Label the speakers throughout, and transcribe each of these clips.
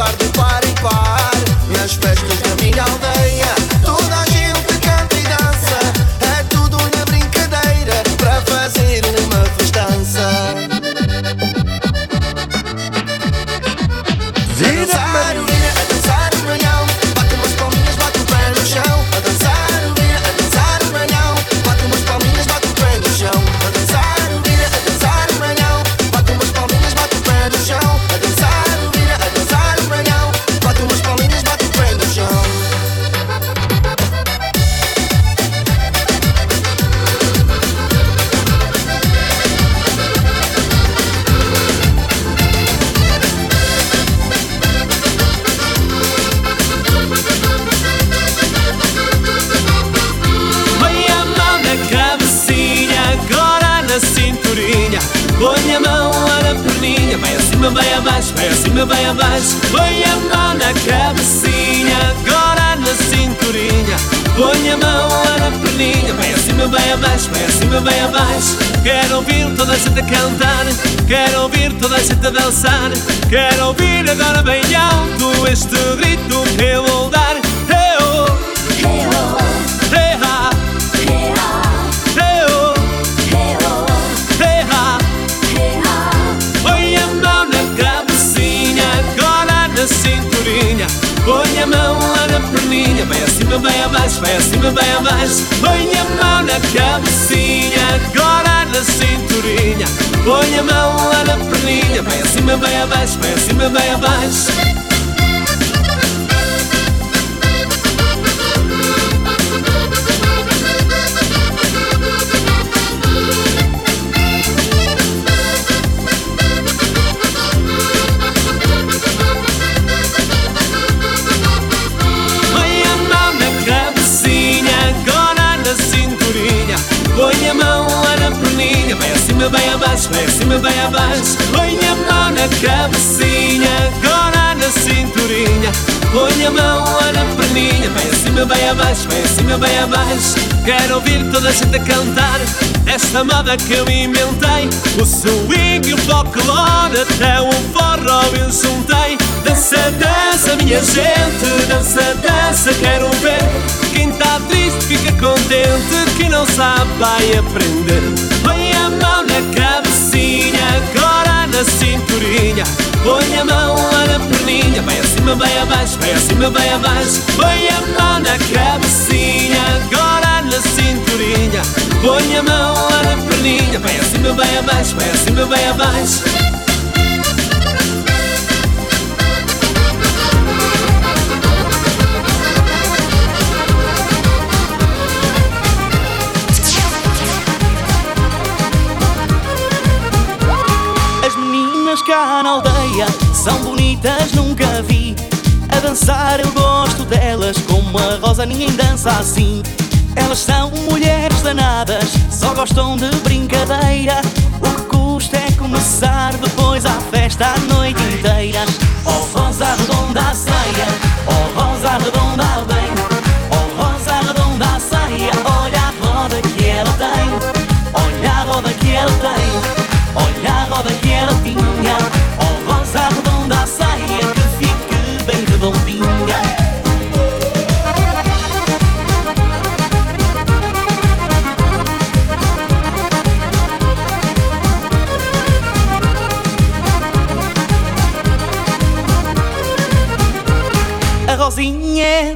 Speaker 1: passar de par em par, nas festas da minha aldeia.
Speaker 2: Quero ouvir agora bem alto este grito que eu vou dar. Hey, ha. Hey-oh, hey-ha. Põe a mão na cabecinha, agora na cinturinha. Põe a mão lá na perninha, vai acima, vai abaixo, vai acima, vai abaixo. Põe a mão na cabecinha, agora na cinturinha. Põe a mão lá na perninha, vai acima, vai abaixo, vai acima, vai abaixo. Acima, vai abaixo, vai acima, vai abaixo. Põe a mão na cabecinha, agora na cinturinha. Põe a mão lá na perninha, vai acima, vai abaixo, vai acima, vai abaixo. Quero ouvir toda a gente a cantar esta moda que eu inventei. O swing e o folclore, até o forró eu juntei. Dança, dança, minha gente, dança, dança, quero ver. Quem tá triste fica contente, quem não sabe vai aprender. Na cabecinha, agora na cinturinha. Põe a mão lá na perninha, vai acima, vai abaixo, vai acima, vai abaixo. Põe a mão na cabecinha, agora na cinturinha. Põe a mão lá na perninha, vai acima, vai abaixo, vai acima, vai abaixo.
Speaker 3: Cá na aldeia são bonitas, nunca vi. A dançar eu gosto delas, como a Rosa ninguém dança assim. Elas são mulheres danadas, só gostam de brincadeira. O que custa é começar depois a festa a noite inteira. Oh Rosa redonda a saia, oh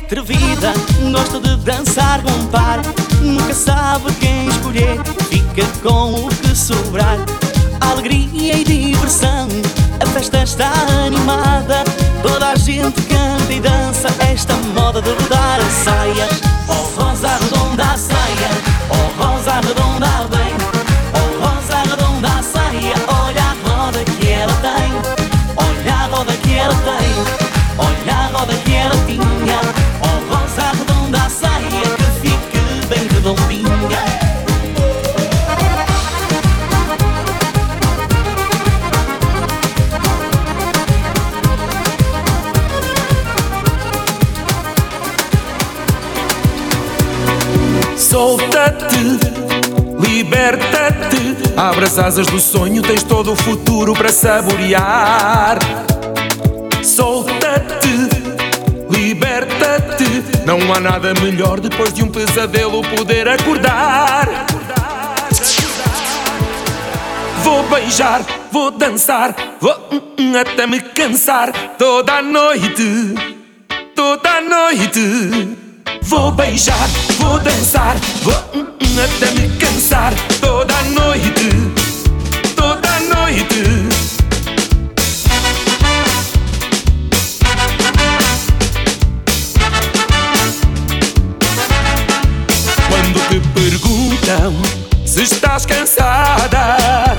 Speaker 3: atrevida, gosta de dançar com par. Nunca sabe quem escolher, fica com o que sobrar. Alegria e diversão, a festa está animada. Toda a gente canta e dança esta moda de rodar a saia. Oh rosa redonda a saia, oh rosa redonda a
Speaker 4: as asas do sonho, tens todo o futuro para saborear. Solta-te, liberta-te. Não há nada melhor depois de um pesadelo poder acordar. Vou beijar, vou dançar, vou hum, hum, até me cansar toda a noite, toda a noite. Vou beijar, vou dançar, vou hum, até me cansar toda a noite, noite. Quando te perguntam se estás cansada,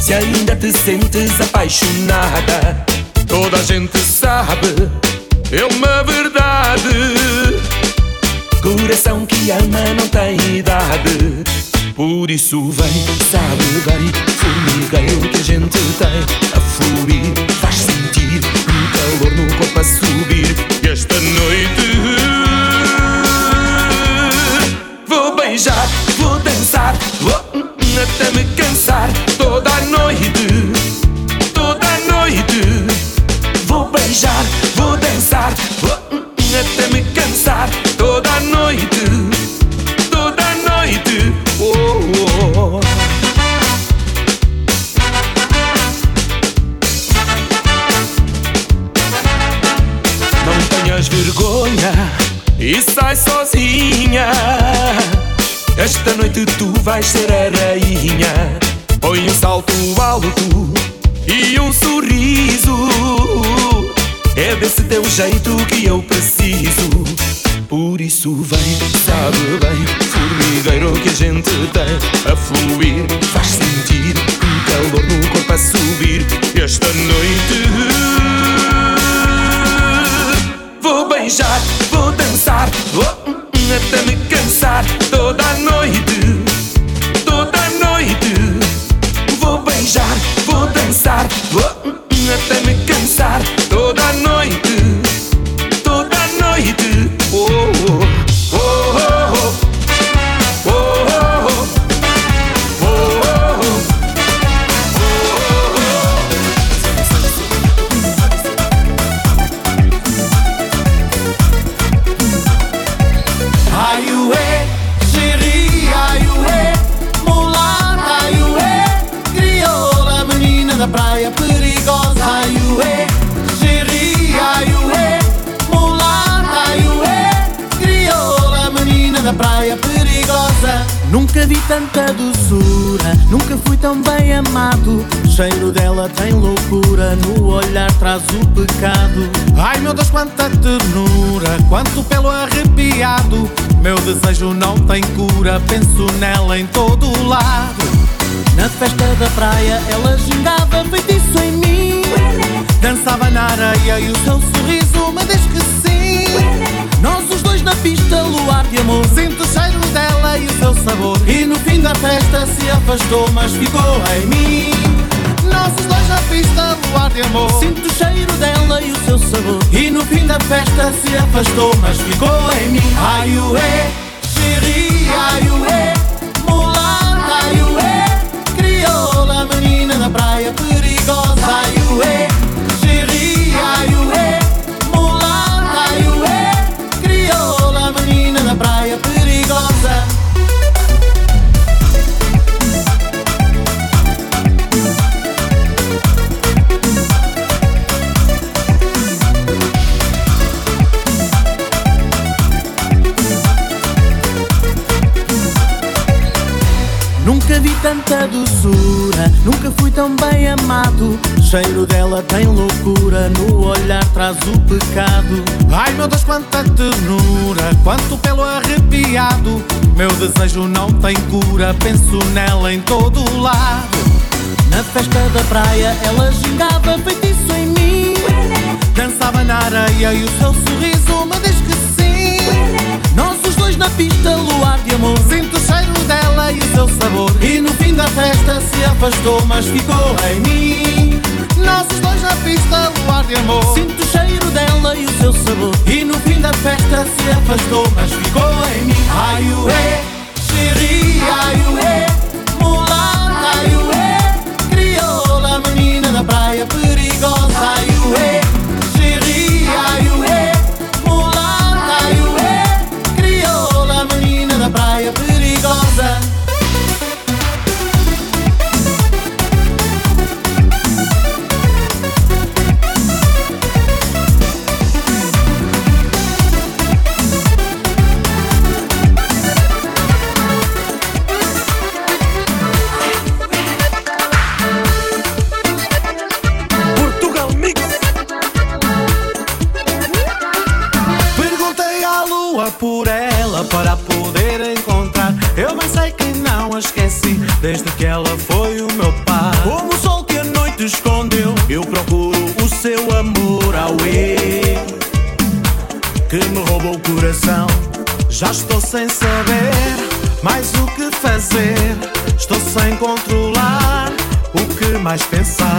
Speaker 4: se ainda te sentes apaixonada, toda a gente sabe, é uma verdade. Coração que ama não tem idade. Por isso vem, sabe bem, formigueiro que a gente tem a fluir, faz sentir um calor no corpo a subir.
Speaker 5: Traz o pecado. Ai meu Deus, quanta ternura, quanto pelo arrepiado. Meu desejo não tem cura, penso nela em todo o lado. Na festa da praia ela gingava feitiço em mim Dançava na areia e o seu sorriso me diz que sim Nós os dois na pista, luar de amor Sinto o cheiro dela e o seu sabor E no fim da festa se afastou mas ficou em mim Nós os dois na pista, luar de amor. Sinto o cheiro dela e o seu sabor. E no fim da festa se afastou mas ficou em mim. Ai ué, chérie, ai ué Mulata, ai ué Crioula, menina da praia perigosa Ai ué, tanta doçura, nunca fui tão bem amado. Cheiro dela tem loucura, no olhar traz o pecado. Ai meu Deus, quanta ternura, quanto pelo arrepiado. Meu desejo não tem cura, penso nela em todo o lado. Na festa da praia ela gingava feitiço em mim. Dançava na areia e o seu sorriso me sim dois na pista luar de amor. Sinto o cheiro dela e o seu sabor. E no fim da festa se afastou Mas ficou em mim. Nossos dois na pista luar de amor. Sinto o cheiro dela e o seu sabor. E no fim da festa se afastou Mas ficou em mim. Ai ué, xerri, ai ué Mulata, ai ué Crioula, menina da praia Perigosa, ai ué faz pensar.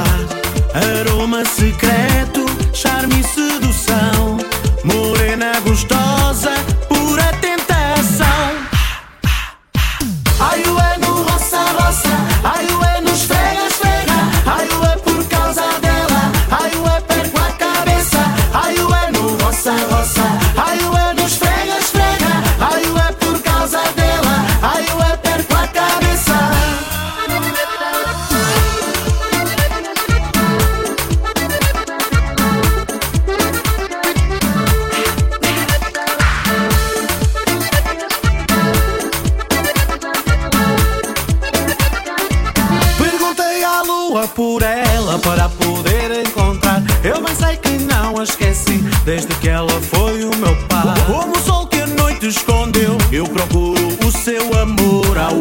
Speaker 5: Ela para poder encontrar. Eu bem sei que não a esqueci, desde que ela foi o meu pai. Como o sol que a noite escondeu, eu procuro o seu amor ao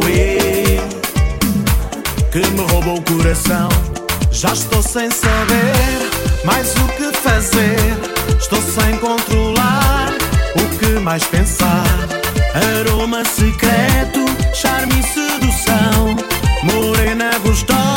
Speaker 5: que me roubou o coração. Já estou sem saber mais o que fazer, estou sem controlar o que mais pensar. Aroma secreto, charme e sedução. Morena gostosa,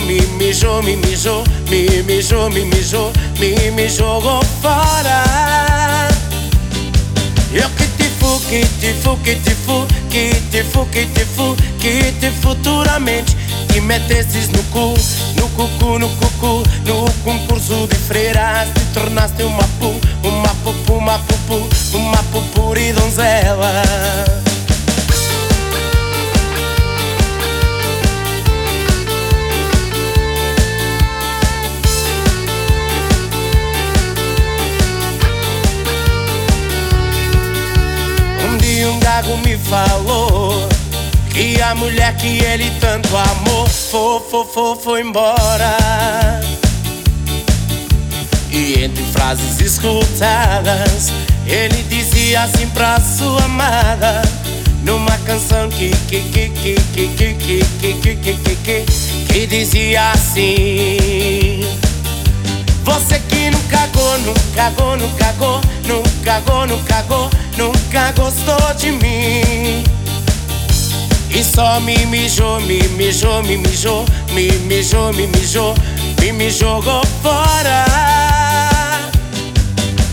Speaker 6: mijou, me mijou, me mijou, me mijou, me mijou, me me jogou fora. Eu que te fu, que te fu, que te fu, que te fu, que te fu, que te futuramente te metesses no cu, no cucu, no cucu, no concurso de freiras te tornaste uma pu, uma pupu, uma pupu, uma pupuri donzela. Um gago me falou que a mulher que ele tanto amou foi, foi, foi, foi embora. E entre frases escutadas, ele dizia assim pra sua amada. Numa canção que que que que que que que que que que que que dizia assim Você que nunca cagou, nunca
Speaker 7: cagou, não cagou, não cagou, não cagou, nunca gostou de mim. E só me mijou, me mijou, me mijou, me mijou, me mijou, me me jogou fora.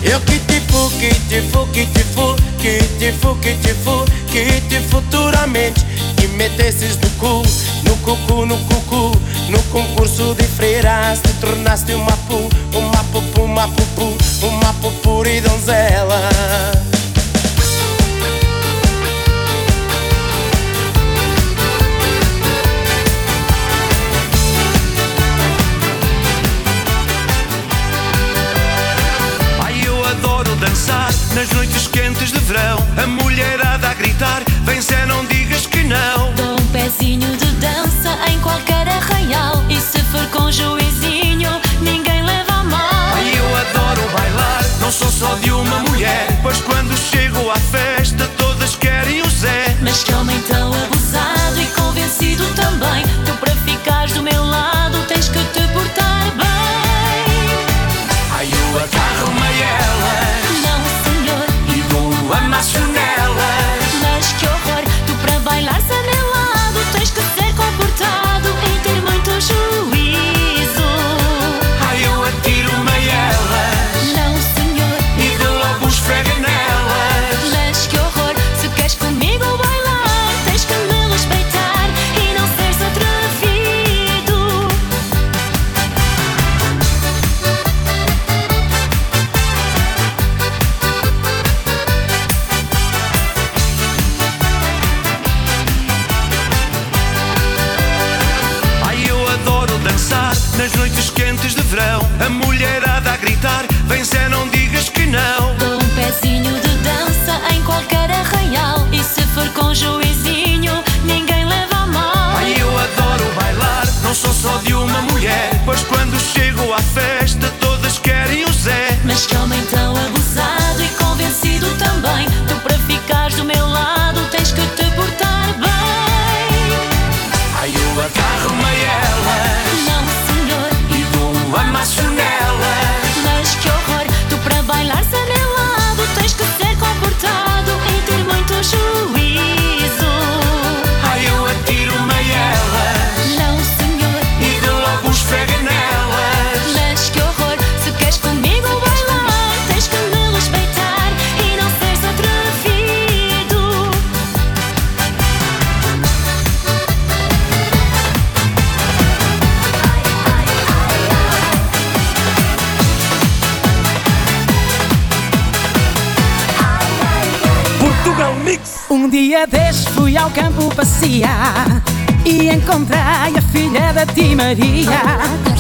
Speaker 7: Eu que te fu, que te fu, que te fu, que te fu, que te fu, que te futuramente que metesses no cu, no cucu, no cucu, no concurso de freiras te tornaste uma pu, uma pupu, uma pupu, uma pupura
Speaker 8: passear E encontrei a filha da Tia Maria.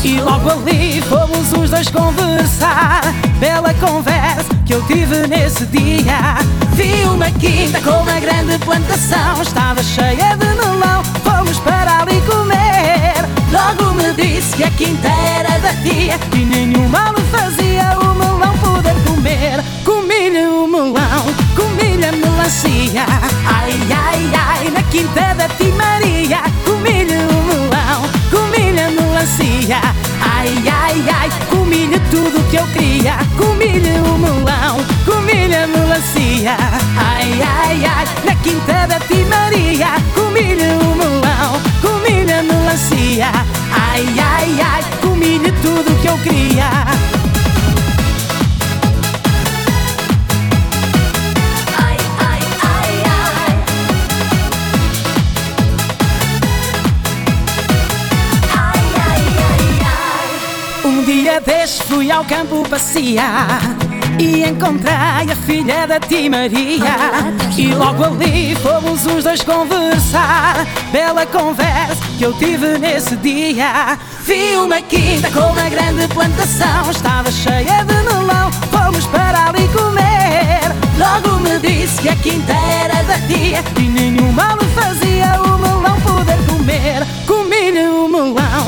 Speaker 8: E logo ali fomos os dois conversar. Bela conversa que eu tive nesse dia. Vi uma quinta com uma grande plantação. Estava cheia de melão. Fomos para ali comer. Logo me disse que a quinta era da tia E nenhum mal me fazia o Ai, ai, ai, comi-lhe tudo que eu queria Comi-lhe o melão, comi-lhe a melancia. Ai, ai, ai, na quinta da Tia fui ao campo passear E encontrei a filha da Tia Maria. E logo ali fomos os dois conversar. Bela conversa que eu tive nesse dia. Vi uma quinta com uma grande plantação. Estava cheia de melão. Fomos para ali comer. Logo me disse que a quinta era da tia. E nenhum mal me fazia o melão poder comer. Comi-lhe o melão,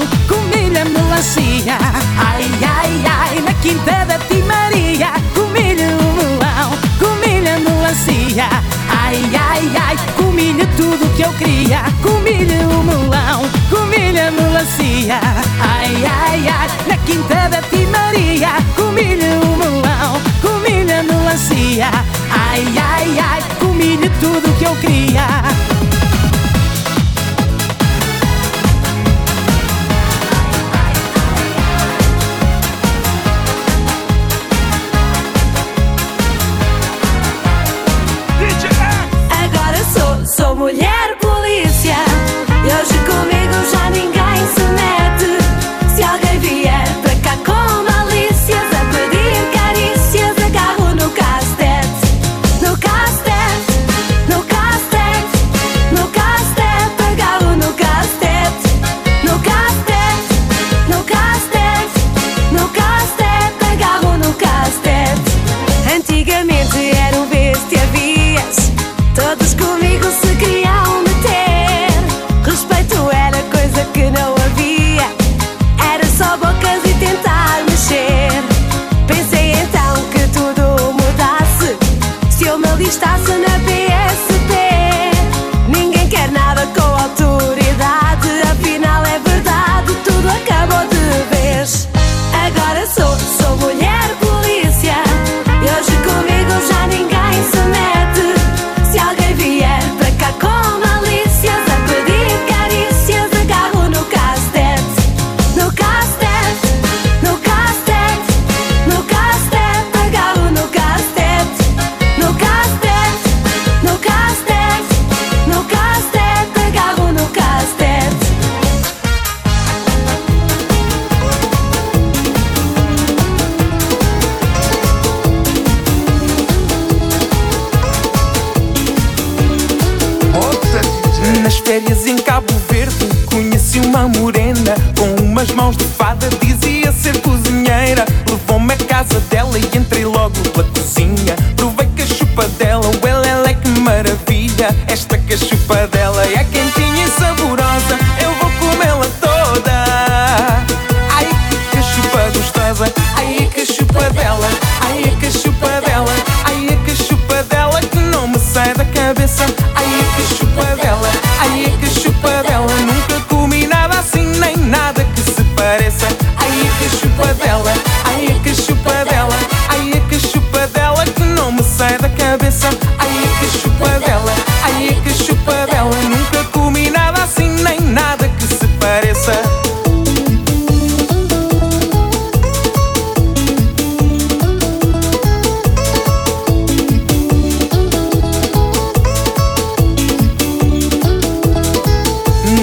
Speaker 8: Culla'm de Ai, ai, ai, na quinta da Timaria. Comilha o melão, comilha a melancia. Ai, ai, ai, comilha tudo que eu queria. Comilha o melão, comilha a melancia. Ai, ai, ai, na quinta da Timaria. Comilha o melão,
Speaker 5: comilha a melancia. Ai, ai, ai, comilha tudo que eu queria.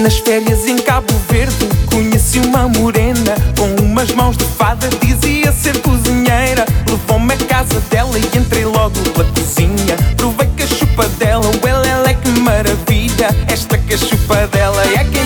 Speaker 5: Nas férias em Cabo Verde. Conheci uma morena Com umas mãos de fada. Dizia ser cozinheira. Levou-me à casa dela E entrei logo pela cozinha. Provei que a chupa dela Well, ela é que maravilha. Esta que a chupa dela é que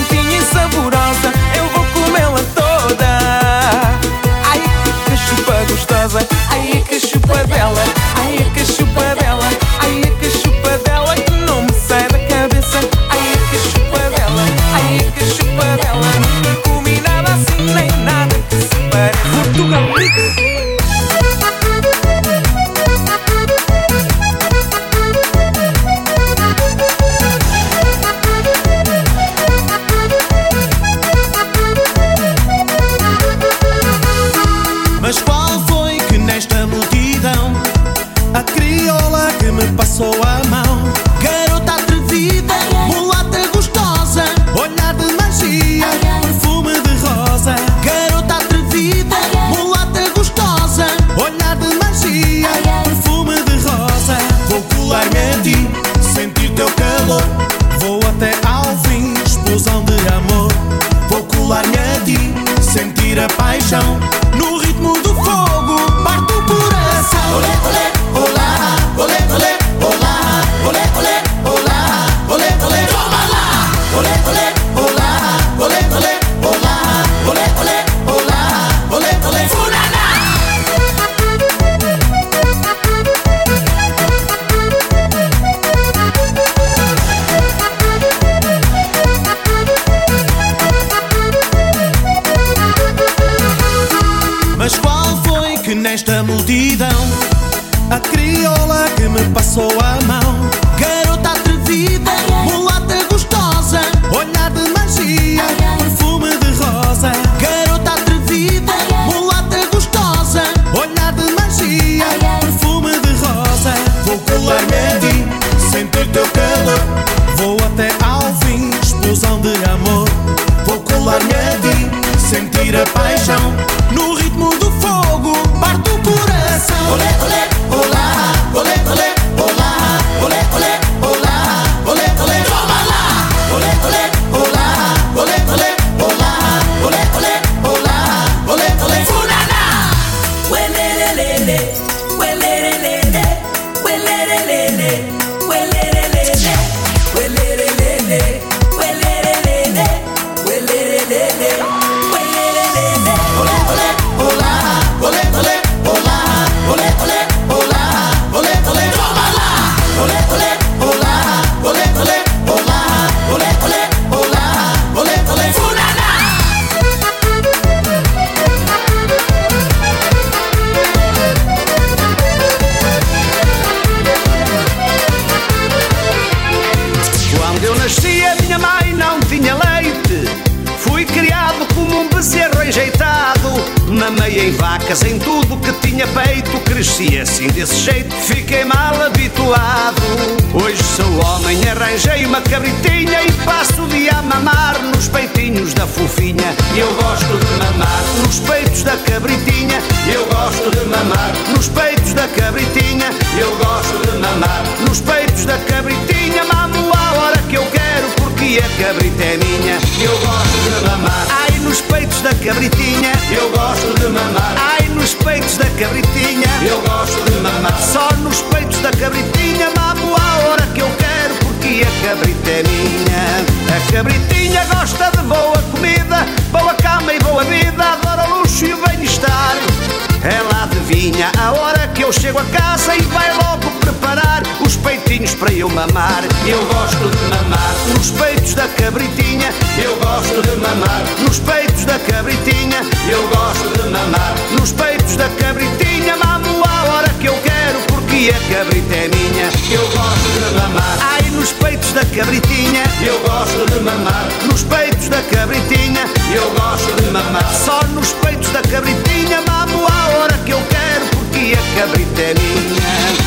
Speaker 2: cabritinha, eu gosto de mamar nos peitos da cabritinha, eu gosto de mamar nos peitos da cabritinha, mamo a hora que eu quero porque a cabrita é minha, eu gosto de mamar. Ai, nos peitos da cabritinha, eu gosto de mamar nos peitos da cabritinha, eu gosto de mamar. Só nos peitos da cabritinha, mamo a hora que eu quero porque a cabrita é minha.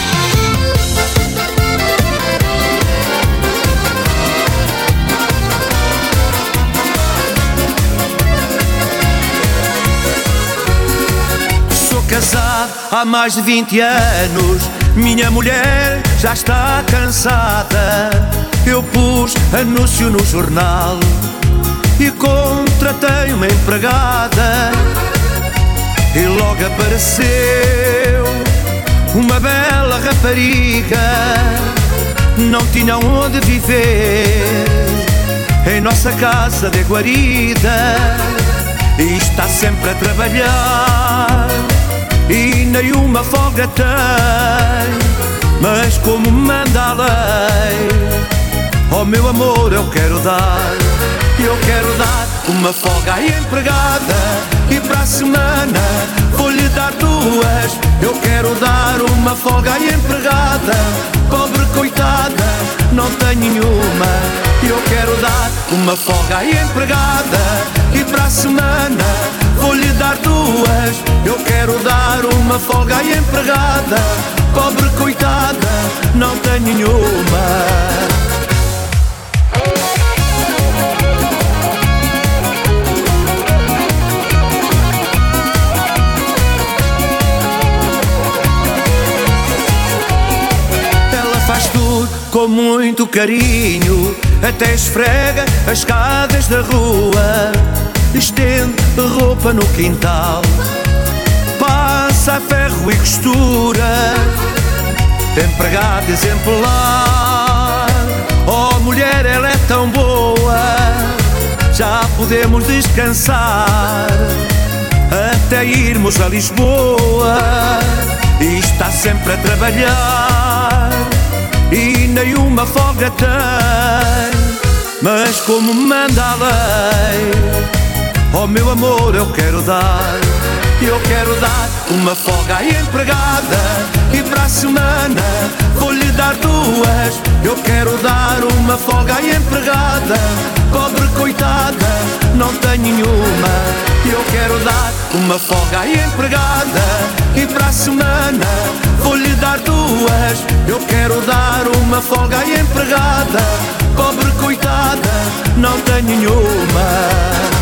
Speaker 5: Há mais de 20 anos. Minha mulher já está cansada. Eu pus anúncio no jornal e contratei uma empregada. E logo apareceu uma bela rapariga. Não tinha onde viver em nossa casa de guarida. E está sempre a trabalhar e nenhuma folga tem. Mas como manda a lei, oh meu amor, eu quero dar, eu quero dar uma folga à empregada e para a semana vou-lhe dar duas. Eu quero dar uma folga à empregada, pobre coitada, não tem nenhuma. Eu quero dar uma folga à empregada e para a semana vou-lhe dar duas. Uma folga à empregada, pobre coitada, não tem nenhuma. Com muito carinho, até esfrega as escadas da rua, estende roupa no quintal, passa a ferro e costura, empregada exemplar. Oh mulher, ela é tão boa, já podemos descansar até irmos a Lisboa. E está sempre a trabalhar. E nenhuma folga tem, mas como manda a lei, oh meu amor eu quero dar, eu quero dar uma folga à empregada e para a semana vou-lhe dar duas, eu quero dar uma folga à empregada, pobre coitada, não tem nenhuma. Eu quero dar uma folga à empregada e para a semana vou-lhe dar duas. Eu quero dar uma folga à empregada, pobre coitada, não tem nenhuma.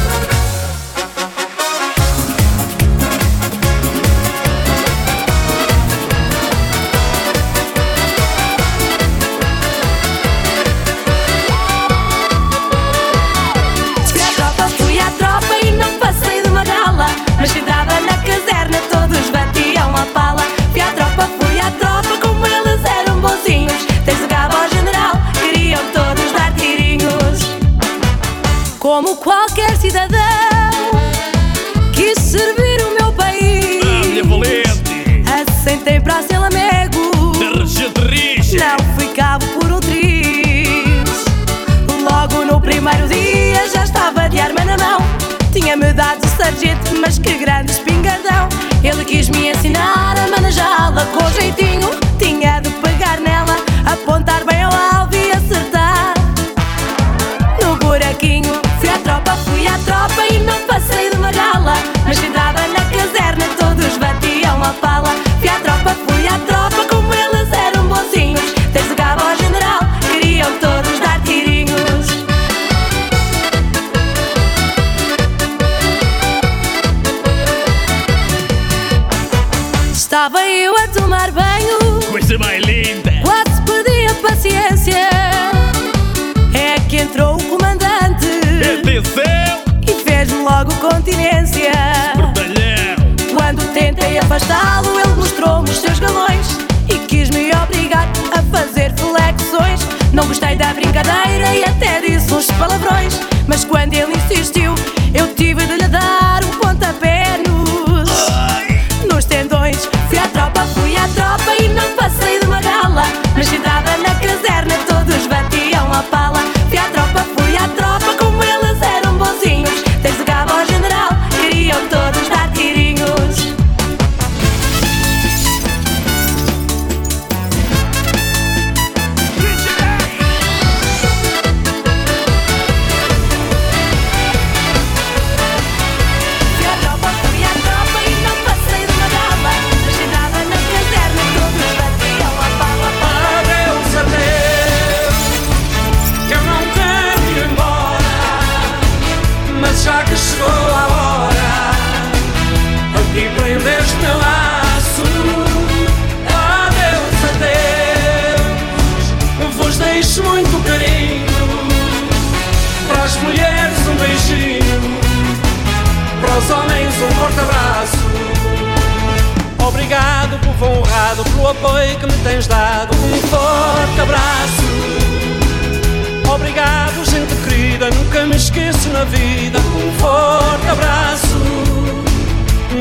Speaker 9: Esqueço na vida. Um forte abraço.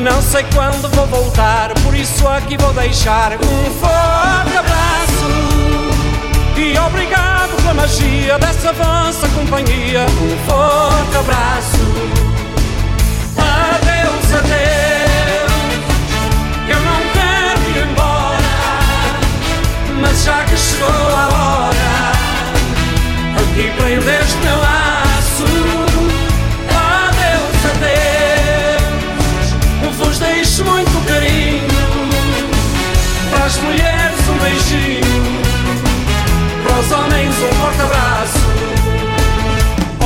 Speaker 9: Não sei quando vou voltar, por isso aqui vou deixar Um forte abraço. E obrigado pela magia dessa vossa companhia. Um forte abraço. Adeus, adeus. Eu não quero ir embora Mas já que chegou a hora Aqui prendo este meu laço Para as mulheres um beijinho Para os homens um forte abraço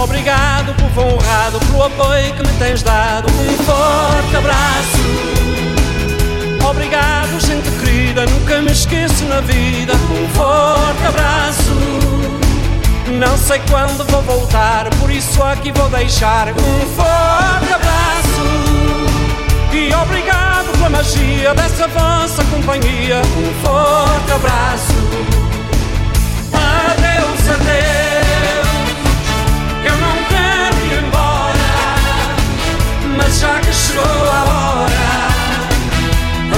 Speaker 9: Obrigado, povo honrado, pelo apoio que me tens dado. Um forte abraço. Obrigado, gente querida, nunca me esqueço na vida. Um forte abraço. Não sei quando vou voltar, por isso aqui vou deixar um forte abraço. E obrigado pela magia dessa vossa companhia. Um forte abraço. Adeus, adeus. Eu não quero ir embora, mas já que chegou a hora,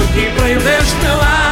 Speaker 9: aqui prendo este meu laço.